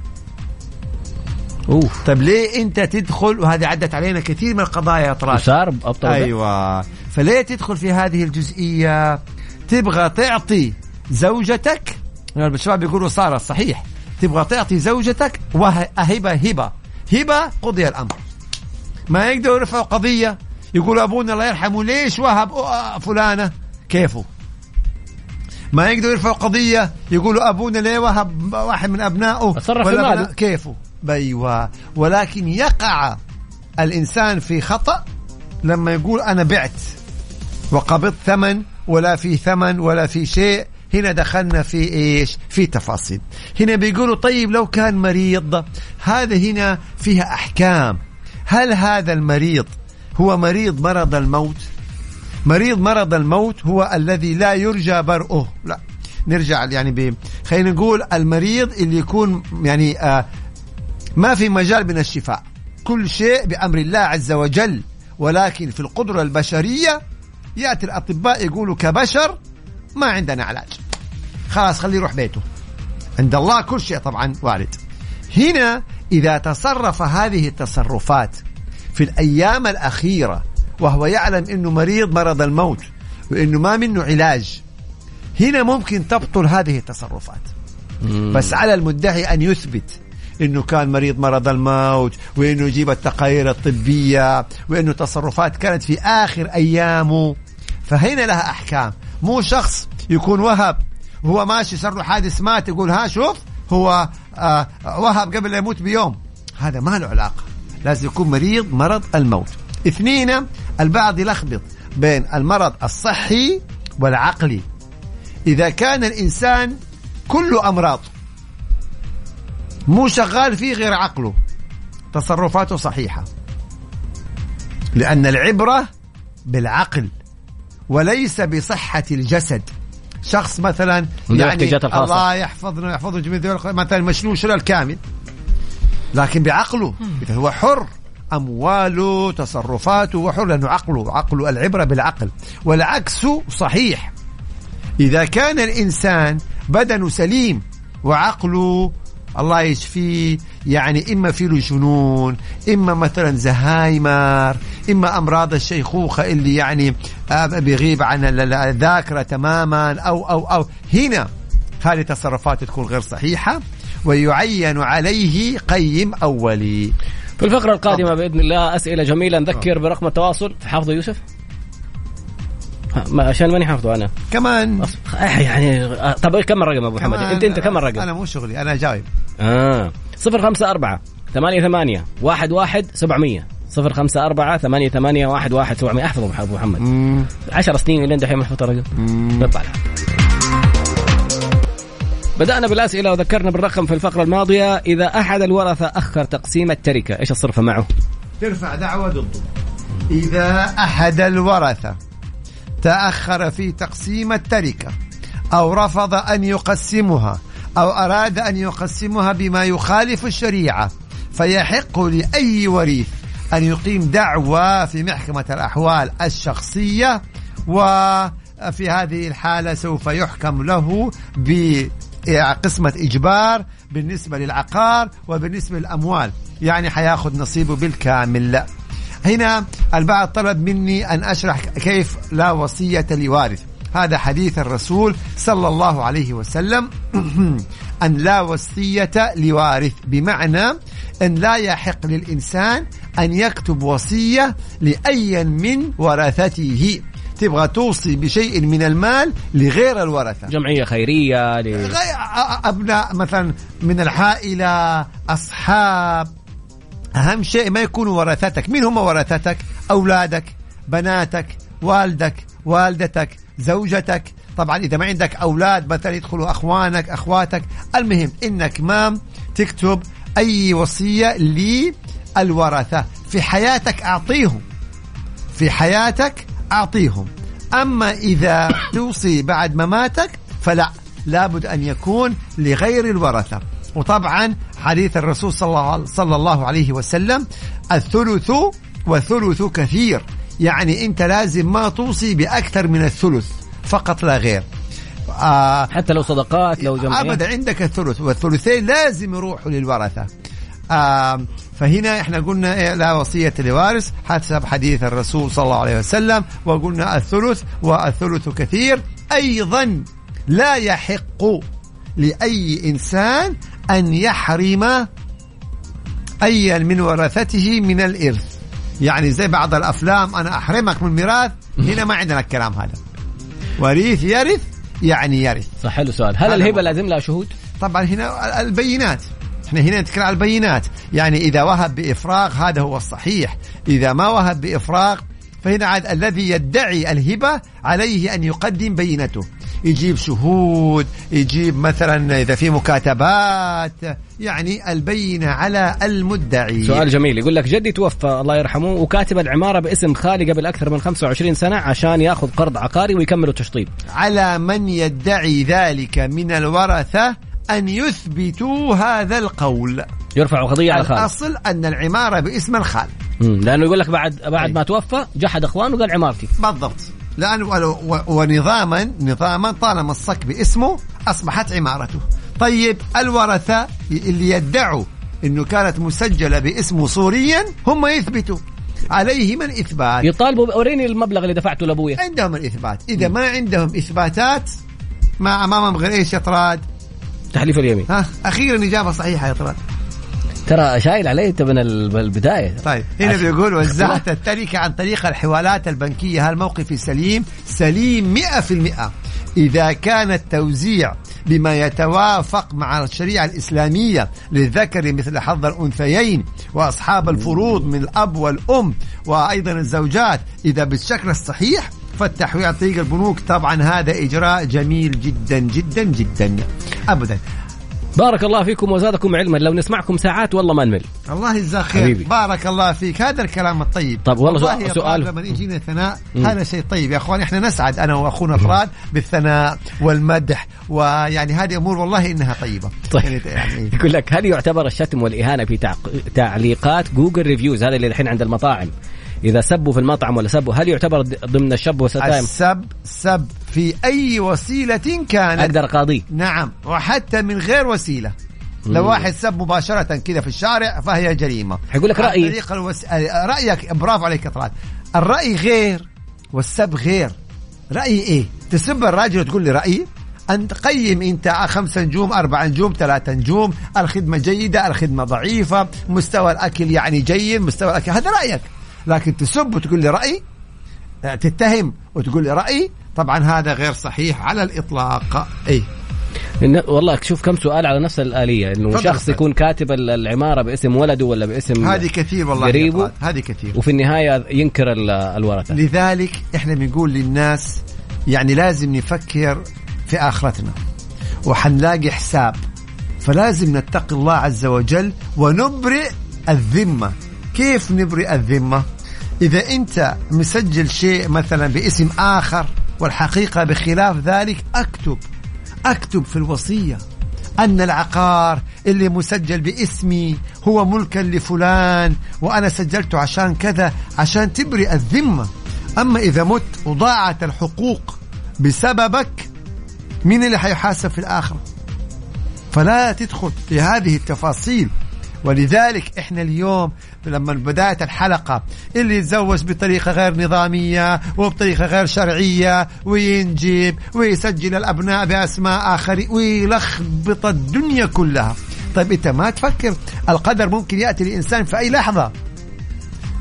أوف. طيب ليه أنت تدخل؟ وهذه عدت علينا كثير من القضايا يا طلال صار ابطل أيوه. فليه تدخل في هذه الجزئية؟ تبغى تعطي زوجتك الشباب يقولوا صارت صحيح. تبغى تعطي زوجتك وهبة هبة. هبة قضي الأمر. ما يقدروا يرفعوا قضية يقولوا أبونا الله يرحمه ليش وهب فلانة؟ كيفه؟ ما يقدروا يرفعوا قضية يقولوا أبونا ليه وهب واحد من أبنائه؟ تصرف في ولا. بنا- كيفه؟ أيوه. ولكن يقع الإنسان في خطأ لما يقول أنا بعت. وقبضت ثمن ولا في ثمن ولا في شيء. هنا دخلنا في إيش؟ في تفاصيل. هنا بيقولوا طيب لو كان مريض هذا هنا فيها أحكام. هل هذا المريض هو مريض مرض الموت؟ مريض مرض الموت هو الذي لا يرجى برؤه. لا نرجع يعني ب... خلينا نقول المريض اللي يكون يعني آه ما في مجال من الشفاء. كل شيء بأمر الله عز وجل. ولكن في القدرة البشرية يأتي الأطباء يقولوا كبشر ما عندنا علاج. خلاص خليه يروح بيته. عند الله كل شيء طبعا وارد. هنا إذا تصرف هذه التصرفات في الأيام الأخيرة وهو يعلم أنه مريض مرض الموت وأنه ما منه علاج هنا ممكن تبطل هذه التصرفات. بس على المدعي أن يثبت. إنه كان مريض مرض الموت وإنه يجيب التقارير الطبية وإنه تصرفات كانت في آخر أيامه. فهنا لها أحكام؟ مو شخص يكون وهب وهو ماشي صار له حادث مات يقول ها شوف هو آه وهب قبل لا يموت بيوم. هذا ما له علاقة. لازم يكون مريض مرض الموت. اثنين البعض يلخبط بين المرض الصحي والعقلي. إذا كان الإنسان كله أمراض مو شغال فيه غير عقله. تصرفاته صحيحة. لأن العبرة بالعقل وليس بصحة الجسد. شخص مثلا يعني. الله يحفظنا ويحفظه جميع مثلا مشلول شلل كامل. لكن بعقله. إذا هو حر أمواله تصرفاته هو حر لأنه عقله عقله العبرة بالعقل. والعكس صحيح. إذا كان الإنسان بدنه سليم وعقله الله يشفيه يعني إما في له جنون إما مثلا زهايمر إما أمراض الشيخوخة اللي يعني آه، بيغيب عن ال- ال- الذاكرة تماما أو أو أو. هنا هذه تصرفات تكون غير صحيحة ويعين عليه قيم أولي. في الفقرة القادمة بإذن الله أسئلة جميلة نذكر برقم التواصل. حافظه يوسف؟ ما عشان ماني حافظه أنا. كمان. آه، يعني آه، طب كم الرقم أبو محمد كمان أنت أنت كم الرقم؟ أنا مو شغلي أنا جايب. آه. صفر خمسة أربعة ثمانية ثمانية واحد واحد سبعمية. صفر خمسة أربعة ثمانية ثمانية واحد واحد سبعمية. أحفظه أبو محمد مم. عشر سنين لين دحين محفظ الرقم. لها. بدأنا بالأسئلة وذكرنا بالرقم في الفقرة الماضية. إذا أحد الورثة أخر تقسيم التركة إيش الصرفة معه؟ ترفع دعوة ضده. إذا أحد الورثة تأخر في تقسيم التركة أو رفض أن يقسمها أو أراد أن يقسمها بما يخالف الشريعة فيحق لأي وريث أن يقيم دعوى في محكمة الأحوال الشخصية وفي هذه الحالة سوف يحكم له بقسمة إجبار بالنسبة للعقار وبالنسبة للأموال. يعني حياخذ نصيبه بالكامل. هنا البعض طلب مني أن أشرح كيف لا وصية لوارث. هذا حديث الرسول صلى الله عليه وسلم (clears throat) أن لا وصية لوارث بمعنى أن لا يحق للإنسان أن يكتب وصية لأي من ورثته. تبغى توصي بشيء من المال لغير الورثة. جمعية خيرية ل... غير أبناء مثلا من العائلة أصحاب أهم شيء ما يكونوا ورثتك. مين هم ورثتك؟ أولادك بناتك والدك والدتك. زوجتك. طبعا إذا ما عندك أولاد مثلا يدخلوا أخوانك أخواتك المهم إنك ما تكتب أي وصية للورثة. في حياتك أعطيهم. في حياتك أعطيهم. أما إذا (coughs) توصي بعد مماتك فلا لابد أن يكون لغير الورثة. وطبعا حديث الرسول صلى الله- عليه وسلم الثلث والثلث كثير. يعني أنت لازم ما توصي بأكثر من الثلث فقط لا غير. آه حتى لو صدقات لو جمعية. أبدا عندك الثلث والثلثين لازم يروحوا للورثة. آه فهنا إحنا قلنا إيه لا وصية لوارث حسب حديث الرسول صلى الله عليه وسلم وقلنا الثلث والثلث كثير. أيضا لا يحق لأي إنسان أن يحرم ايا من ورثته من الإرث. يعني زي بعض الأفلام أنا أحرمك من ميراث هنا ما عندنا الكلام هذا. وريث يرث يعني يرث. صح حلو سؤال. هل هو. لازم لها شهود؟ طبعا هنا البينات. إحنا هنا نتكلم عن البينات. يعني إذا وهب بإفراغ هذا هو الصحيح. إذا ما وهب بإفراغ فهنا عاد الذي يدعي الهبة عليه أن يقدم بينته. يجيب شهود يجيب مثلا إذا في مكاتبات يعني البينة على المدعي. سؤال جميل يقول لك جدي توفى الله يرحمه وكاتب العمارة باسم خالي قبل أكثر من 25 سنة عشان يأخذ قرض عقاري ويكملوا تشطيب على من يدعي ذلك من الورثة أن يثبتوا هذا القول. يرفعوا قضية على خالي الأصل أن العمارة باسم الخال. لأنه يقول لك بعد بعد أي. ما توفى جحد أخوانه قال عمارتي. بالضبط. لأن ونظاما نظاما طالما الصك باسمه أصبحت عمارته. طيب الورثة اللي يدعوا أنه كانت مسجلة باسمه صوريا هم يثبتوا. عليهم الإثبات. يطالبوا اوريني المبلغ اللي دفعته لأبويا. عندهم الإثبات. إذا ما عندهم إثباتات ما أمامهم غير إيش يا طراد؟ تحليف اليمين. ها؟ أخيرا إجابة صحيحة يا طراد. ترى شايل علي انت من ال- البداية. طيب هنا بيقول (laughs) وزعت التركة عن طريق الحوالات البنكية. هل موقفي سليم؟ سليم مئة في المئة. إذا كان التوزيع بما يتوافق مع الشريعة الإسلامية للذكر مثل حظ الأنثيين وأصحاب الفروض من الأب والأم وأيضا الزوجات إذا بالشكل الصحيح فالتحويل عن طريق البنوك طبعا هذا إجراء جميل جدا جدا جدا. أبدا. بارك الله فيكم وزادكم علما لو نسمعكم ساعات والله ما نمل الله يجزاك خير حبيبي. بارك الله فيك هذا الكلام الطيب طب والله سؤال- يا سؤال. لما يجينا ثناء. هذا شيء طيب يا أخوان إحنا نسعد أنا وأخونا طراد بالثناء والمدح ويعني هذه أمور والله إنها طيبة طيب. يعني, يعني يقول لك هل يعتبر الشتم والإهانة في. تعليقات Google Reviews هذا اللي الحين عند المطاعم إذا سبوا في المطعم ولا سبوا هل يعتبر ضمن السب والشتائم السب سب في أي وسيلة كانت. أقدر اقاضيه نعم وحتى من غير وسيلة. لو واحد سب مباشرة كذا في الشارع فهي جريمة. حيقول لك رأيي. طريق الوس... رأيك برافو عليك يا طلال. الرأي غير والسب غير. رأيي إيه؟ تسب الراجل وتقول لي رأيي؟ أنت قيم أنت خمسة نجوم أربعة نجوم ثلاثة نجوم. الخدمة جيدة الخدمة ضعيفة مستوى الأكل يعني جيد مستوى الأكل. هذا رأيك. لكن تسب وتقول لي رأيي تتهم وتقول لي رأيي طبعا هذا غير صحيح على الإطلاق. أي. والله شوف كم سؤال على نفس الآلية إنه شخص أستاذ. يكون كاتب ال- العمارة باسم ولده ولا باسم هذه كثير والله قريبه هذه كثير. وفي النهاية ينكر ال- الورثة. لذلك إحنا بنقول للناس يعني لازم نفكر في آخرتنا وحنلاقي حساب فلازم نتقي الله عز وجل ونبرئ الذمة. كيف نبرئ الذمة؟ إذا أنت مسجل شيء مثلا باسم آخر والحقيقة بخلاف ذلك أكتب. أكتب في الوصية أن العقار اللي مسجل باسمي هو ملكا لفلان وأنا سجلته عشان كذا عشان تبرئ الذمة. أما إذا مت وضاعت الحقوق بسببك مين اللي حيحاسب في الآخرة فلا تدخل في هذه التفاصيل. ولذلك إحنا اليوم لما بداية الحلقة اللي يتزوج بطريقة غير نظامية وبطريقة غير شرعية وينجب ويسجل الأبناء بأسماء آخرين ويلخبط الدنيا كلها. طيب أنت ما تفكر القدر ممكن يأتي لإنسان في أي لحظة.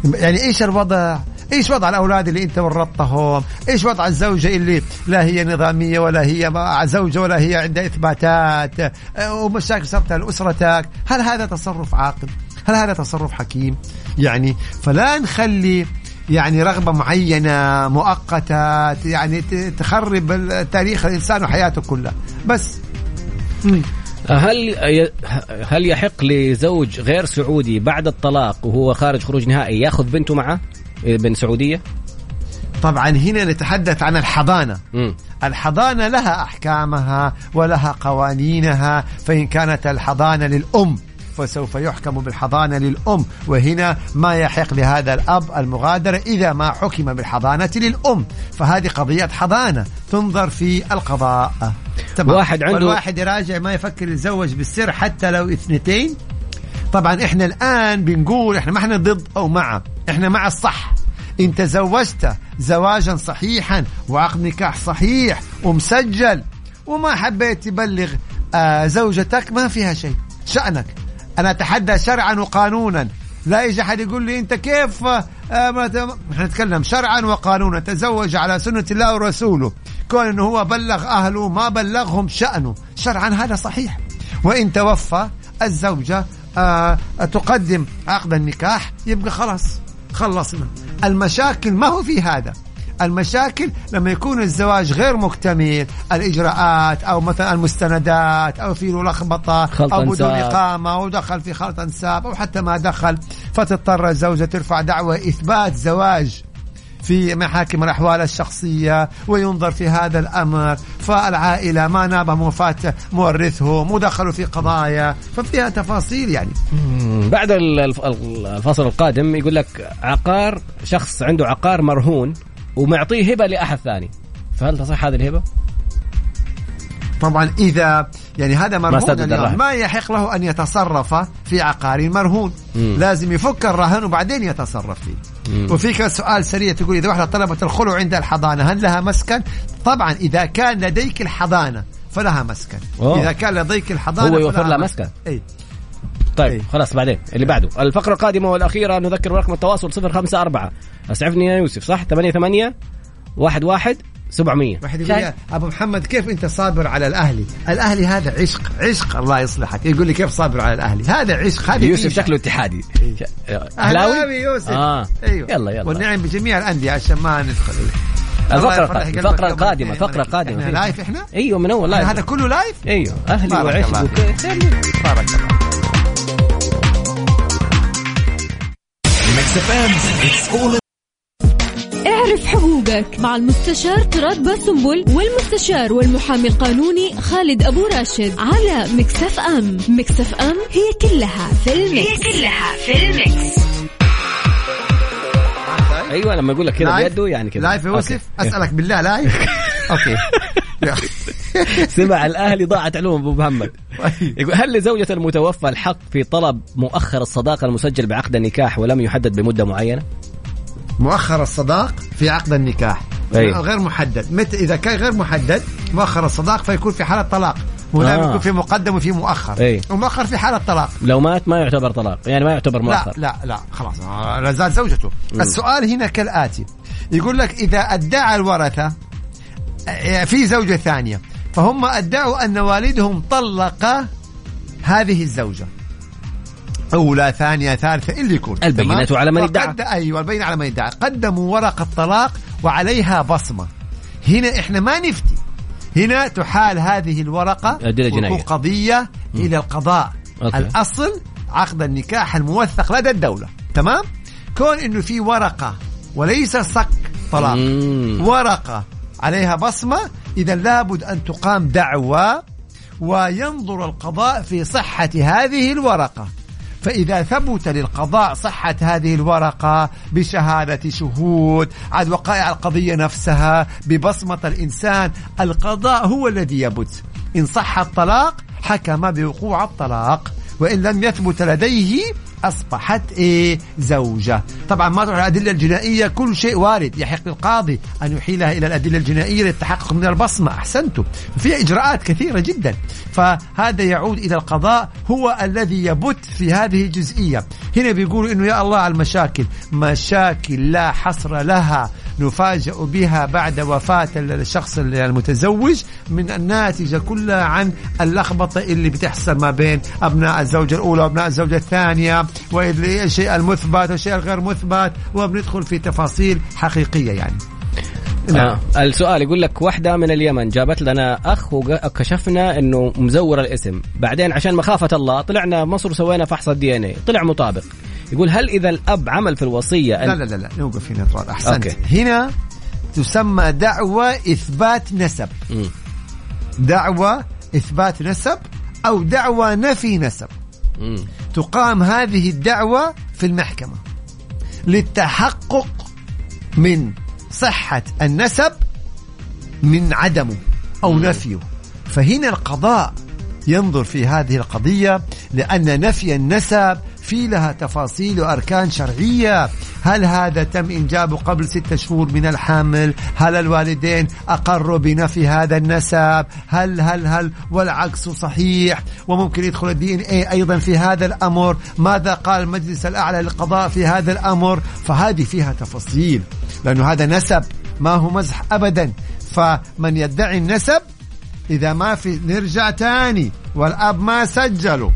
يعني إيش الوضع؟ إيش وضع الأولاد اللي أنت ورطتهم؟ إيش وضع الزوجة اللي لا هي نظامية ولا هي زوجة ولا هي عندها إثباتات؟ آه، ومشاكل صارت لاسرتك هل هذا تصرف عاقل؟ هل هذا تصرف حكيم؟ يعني فلا نخلي يعني رغبة معينة مؤقتة يعني ت- تخرب تاريخ الإنسان وحياته كلها. بس. مم. هل هل يحق لزوج غير سعودي بعد الطلاق وهو خارج خروج نهائي ياخذ بنته معه؟ بنت سعودية؟ طبعا هنا نتحدث عن الحضانة. مم. الحضانة لها أحكامها ولها قوانينها فإن كانت الحضانة للأم فسوف يحكم بالحضانة للأم. وهنا ما يحق لهذا الأب المغادرة إذا ما حكم بالحضانة للأم. فهذه قضية حضانة تنظر في القضاء. تمام. واحد عنده- والواحد يراجع ما يفكر يتزوج بالسر حتى لو اثنتين. طبعا إحنا الآن بنقول إحنا ما إحنا ضد أو مع. إحنا مع الصح. إن تزوجت زواجا صحيحا وعقد نكاح صحيح ومسجل وما حبيت تبلغ آه زوجتك ما فيها شيء. شأنك. أنا أتحدى شرعا وقانونا. لا يجي أحد يقول لي أنت كيف آه إحنا نتكلم شرعا وقانونا. تزوج على سنة الله ورسوله. كون أنه هو بلغ أهله ما بلغهم شأنه. شرعا هذا صحيح. وإن توفى الزوجة آه تقدم عقد النكاح يبقى خلاص خلصنا. المشاكل ما هو في هذا. المشاكل لما يكون الزواج غير مكتمل الإجراءات أو مثلا المستندات أو في له لخبطة خلط أو بدون. إقامة أو دخل في خلط أنساب أو حتى ما دخل فتضطر الزوجة ترفع دعوة إثبات زواج في محاكم الأحوال الشخصية وينظر في هذا الأمر فالعائلة ما ناب من وفاة مورثهم ودخلوا في قضايا ففيها تفاصيل يعني. بعد ال- الف- الفصل القادم يقول لك عقار شخص عنده عقار مرهون ومعطيه هبة لأحد ثاني فهل تصح هذه الهبة؟ طبعا إذا يعني هذا مرهون اليوم الرهن. ما يحق له أن يتصرف في عقار مرهون مم. لازم يفك الرهن وبعدين يتصرف فيه مم. وفي كمان سؤال سريع تقول إذا واحدة طلبت الخلو عند الحضانة هل لها مسكن طبعا إذا كان لديك الحضانة فلها مسكن أوه. إذا كان لديك الحضانة هو يوفر لها مسكن. إي طيب إيه. خلاص بعدين اللي بعده الفقرة القادمة والأخيرة نذكر برقم التواصل 054 أسعفني يا يوسف صح 88 واحد واحد 700 واحد يقول يا أبو محمد كيف أنت صابر على الأهلي؟ الأهلي هذا عشق عشق الله يصلحك يقول لي كيف صابر على الأهلي؟ هذا عشق هذا يوسف. شكله اتحادي أهلاوي يوسف آه. أيوه يلا يلا والنعم بجميع الأندية عشان ما ندخل الفقرة الله الفقرة القادمة. الفقرة القادمة إحنا. live إحنا؟ أيوه من أول live هذا كله live؟ أيوه أهلي بارك وعشق الله وكيف بارك الله اعرف حقوقك مع المستشار طراد باسنبل والمستشار والمحامي القانوني خالد أبو راشد على Mix FM Mix FM هي كلها في ال mix هي كلها في ال mix أيوه لما يقول لك كذا live؟ بيده يعني كذا live يا يوسف. أسألك بالله live (laughs) okay. (laughs) (laughs) سمع الاهلي ضاعت علوم أبو محمد. يقول هل لزوجة المتوفى الحق في طلب مؤخر الصداق المسجل بعقد النكاح ولم يحدد بمدة معينة؟ مؤخر الصداق في عقد النكاح. غير محدد. متى إذا كان غير محدد مؤخر الصداق فيكون في حالة طلاق. هنا آه. يكون في مقدم وفي مؤخر. أي. ومؤخر في حالة طلاق. لو مات ما يعتبر طلاق. يعني ما يعتبر لا مؤخر. لا لا خلاص. آه، لا زال زوجته. السؤال هنا كالآتي. يقول لك إذا أدعى الورثة في زوجة ثانية. فهم أدعوا أن والدهم طلق هذه الزوجة. أولى ثانية ثالثة اللي يكون. البينة؟ على من ادعى. أيوه البينه على من ادعى قدموا ورقه طلاق وعليها بصمة. هنا إحنا ما نفتي. هنا تحال هذه. وتكون قضية إلى القضاء. أوكي. الأصل عقد النكاح الموثق لدى الدولة. تمام؟ كون إنه في ورقة وليس صك طلاق. مم. ورقة عليها بصمة. إذا لابد أن تقام دعوى وينظر القضاء في صحة هذه الورقة. فإذا ثبت للقضاء صحة هذه الورقة بشهادة شهود عاد وقائع القضية نفسها ببصمة الإنسان القضاء هو الذي يبت. إن صح الطلاق حكم بوقوع الطلاق وإن لم يثبت لديه أصبحت إيه؟ زوجة. طبعا ما تروح الأدلة الجنائية كل شيء وارد. يحق القاضي أن يحيلها إلى الأدلة الجنائية للتحقق من البصمة. أحسنتم. في إجراءات كثيرة جدا. فهذا يعود إلى القضاء هو الذي يبت في هذه الجزئية. هنا بيقولوا إنه يا الله على المشاكل. مشاكل لا حصر لها. نفاجأ بها بعد وفاة الشخص المتزوج من الناتجة كلها عن اللخبطة اللي بتحصل ما بين أبناء الزوجة الأولى وأبناء الزوجة الثانية والشيء المثبت والشيء الغير مثبت وبندخل في تفاصيل حقيقية يعني. آه. السؤال يقول لك واحدة من اليمن جابت لنا أخ وكشفنا أنه مزور الاسم. بعدين عشان مخافة الله طلعنا مصر وسوينا فحص ال DNA طلع مطابق. يقول هل إذا الأب عمل في الوصية أن لا لا لا لا نوقف هنا طوال أحسنت okay. هنا تسمى دعوى إثبات نسب مم. دعوى إثبات نسب أو دعوى نفي نسب مم. تقام هذه الدعوى في المحكمة للتحقق من صحة النسب من عدمه أو نفيه فهنا القضاء ينظر في هذه القضية لأن نفي النسب في لها تفاصيل وأركان شرعية. هل هذا تم إنجابه قبل ستة شهور من الحمل؟ هل الوالدين أقروا بنفي هذا النسب؟ هل هل هل والعكس صحيح؟ وممكن يدخل الدي إن اي أيضا في هذا الأمر. ماذا قال المجلس الأعلى للقضاء في هذا الأمر؟ فهذه فيها تفاصيل لأنه هذا نسب ما هو مزح ابدا. فمن يدعي النسب إذا ما في نرجع تاني والأب ما سجله.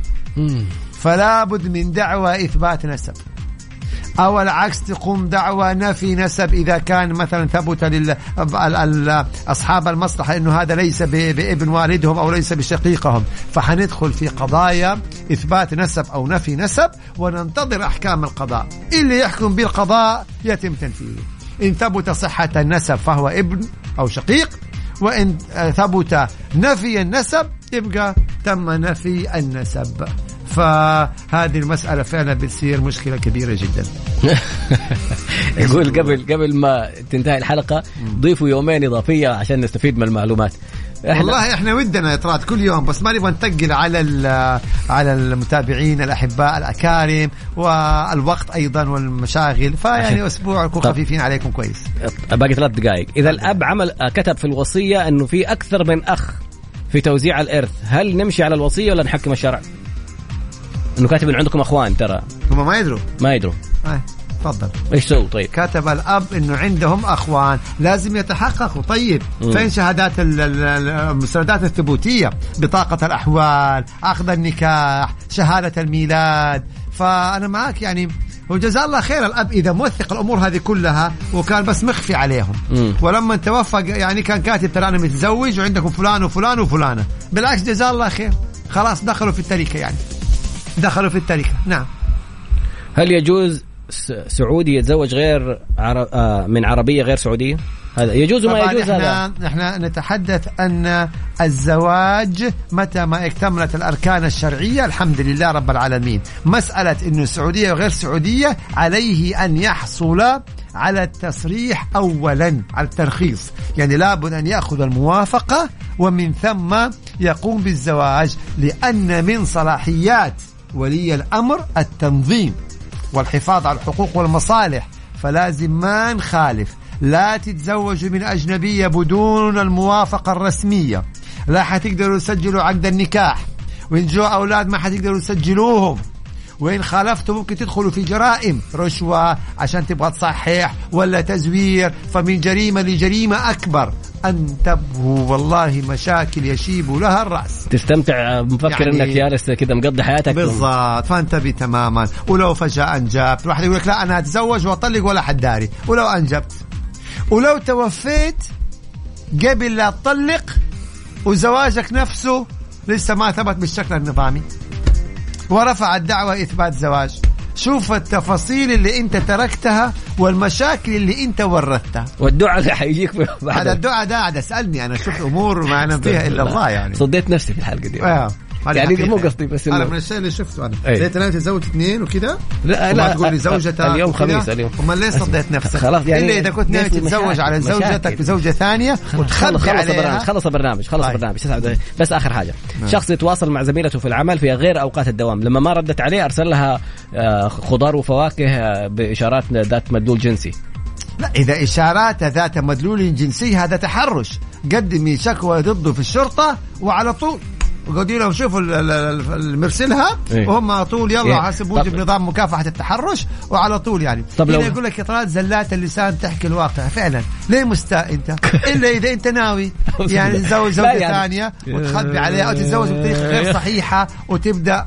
فلا بد من دعوى إثبات نسب. أو العكس تقوم دعوى نفي نسب إذا كان مثلا ثبت أصحاب المصلحة أنه هذا ليس بابن والدهم أو ليس بشقيقهم. فحندخل في قضايا إثبات نسب أو نفي نسب وننتظر أحكام القضاء. اللي يحكم بالقضاء يتم تنفيذه. إن ثبت صحة النسب فهو ابن أو شقيق وإن ثبت نفي النسب يبقى تم نفي النسب. فهذه المسألة فعلا بتصير مشكلة كبيرة جدا. (laughs) يقول قبل قبل ما تنتهي الحلقة ضيفوا يومين إضافية عشان نستفيد من المعلومات. والله إحنا ودنا يا طراد كل يوم بس ما نبغى نثقل على على المتابعين الأحباء الأكارم والوقت أيضا والمشاغل. فيعني أسبوع نكون طب. خفيفين عليكم كويس. باقي ثلاث دقائق. إذا الأب عمل كتب في الوصية إنه في أكثر من أخ في توزيع الإرث. هل نمشي على الوصية ولا نحكم الشرع؟ إنه كاتب ان عندكم أخوان ترى. هم ما يدروا. ما يدروا. آه، تفضل. إيش سووا طيب. كتب الأب إنه عندهم أخوان. لازم يتحققوا. طيب مم. فين شهادات ال- ال- المستندات الثبوتية؟ بطاقة الأحوال أخذ النكاح شهادة الميلاد. فأنا معك يعني وجزاه الله خير الأب إذا موثق الأمور هذه كلها وكان بس مخفي عليهم. مم. ولما توفى يعني كان كاتب ترى أنا متزوج وعندكم فلان وفلان وفلانة. بالعكس جزاه الله خير. خلاص دخلوا في التركة يعني. دخلوا في التركة. نعم. هل يجوز سعودي يتزوج غير عرب آه من عربية غير سعودية؟ هذا يجوز وما يجوز هذا؟ إحنا إحنا نتحدث أن الزواج متى ما اكتملت الأركان الشرعية الحمد لله رب العالمين. مسألة إنه سعودية وغير سعودية عليه أن يحصل على التصريح اولا على الترخيص. يعني لابد أن يأخذ الموافقة ومن ثم يقوم بالزواج لأن من صلاحيات ولي الأمر التنظيم والحفاظ على الحقوق والمصالح فلازم ما نخالف. لا تتزوجوا من أجنبية بدون الموافقة الرسمية. لا حتقدروا تسجلوا عقد النكاح. وإن جو أولاد ما حتقدروا تسجلوهم وإن خالفتوا ممكن تدخلوا في جرائم رشوة عشان تبغى تصحح ولا تزوير فمن جريمة لجريمة أكبر. أن تبهوا والله مشاكل يشيب لها الرأس. تستمتع مفكر يعني- إنك جالس كذا مقضي حياتك؟ بالضبط فانتبه تماما. ولو فجأة أنجبت واحد يقول لك لا أنا أتزوج وأطلق ولا حد داري. ولو أنجبت ولو توفيت قبل لا تطلق وزواجك نفسه لسه ما ثبت بالشكل النظامي. ورفع الدعوة إثبات زواج. شوف التفاصيل اللي أنت تركتها والمشاكل اللي أنت ورثتها والدعاء اللي (laughs) حيجيك بعد الدعاء ده عاد اسالني أنا شفت أمور ما اعلم فيها إلا الله يعني. صديت نفسي في الحلقة دي. آه. يعني. مو قصدي بس أنا من الشيء اللي شفته أنا أي. ليت أنا تتزوج اثنين وكذا لا لا تقول لي زوجتك اليوم. خميس اليوم امال ليه صديت نفسك خلاص يعني إلا إذا كنت ناوي تتزوج على زوجتك. بزوجة ثانية خلص وتخبي خلص البرنامج خلص البرنامج خلص طيب. البرنامج دقايق. بس آخر حاجة شخص يتواصل مع زميلته في العمل في غير أوقات الدوام لما ما ردت عليه أرسل لها آه، خضار وفواكه آه، بإشارات ذات مدلول جنسي لا إذا إشارات ذات مدلول جنسي هذا تحرش قدمي شكوى ضده في الشرطة وعلى طول وقولوا لهم شوفوا ال- ال- ال- اللي مرسلها إيه. وهم على طول يلا إيه. حسب طب- موجب نظام مكافحة التحرش وعلى طول يعني. طب لو- يقول لك اطراد زلات اللسان تحكي الواقع. فعلا. ليه مستاء أنت؟ إلا إذا أنت ناوي. (laughs) يعني تتزوج لا زوجة يعني- ثانية وتخبي عليها أو تتزوج بطريقة غير (laughs) صحيحة وتبدأ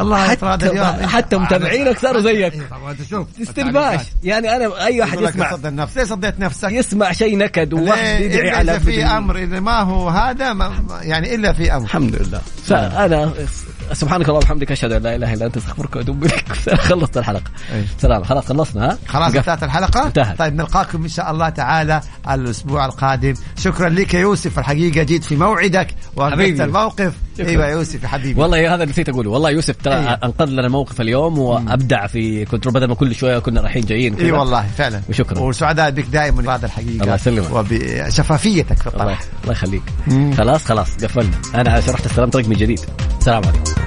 الله حتى- اليوم. حتى متابعينك صاروا زيك. إيه طبعاً، أنت شوف استلباش. يعني أنا أي واحد يسمع صد النفس ليه صديت نفسك؟ يسمع شيء نكد وواحد؟ يدعي على في أمر إذا ما هو هذا ما يعني إلا في أمر. الحمد لله. فانا سبحانك اللهم وبحمدك أشهد أن لا إله إلا أنت أستغفرك وأتوب إليك (laughs) خلصت الحلقة. سلام خلاص خلصنا ها خلاص. انتهت الحلقة انتهت. طيب نلقاكم إن شاء الله تعالى الأسبوع القادم شكرا لك يا يوسف الحقيقة جيت في موعدك حبيبي. الموقف شكراً. أيوة يا يوسف يا حبيبي والله هذا نسيت أقوله والله يوسف ترى أيوة. أنقذ لنا الموقف اليوم وأبدع في كنترول بدل ما كل شوية كنا رايحين جايين. اي والله فعلا وشكراً. وسعداء بك دائما هذا الحقيقة الله يسلمك. وبشفافيتك في الطرح الله يخليك خلاص خلاص قفلنا أنا عشان رحت استلمت رقمي جديد سلام عليكم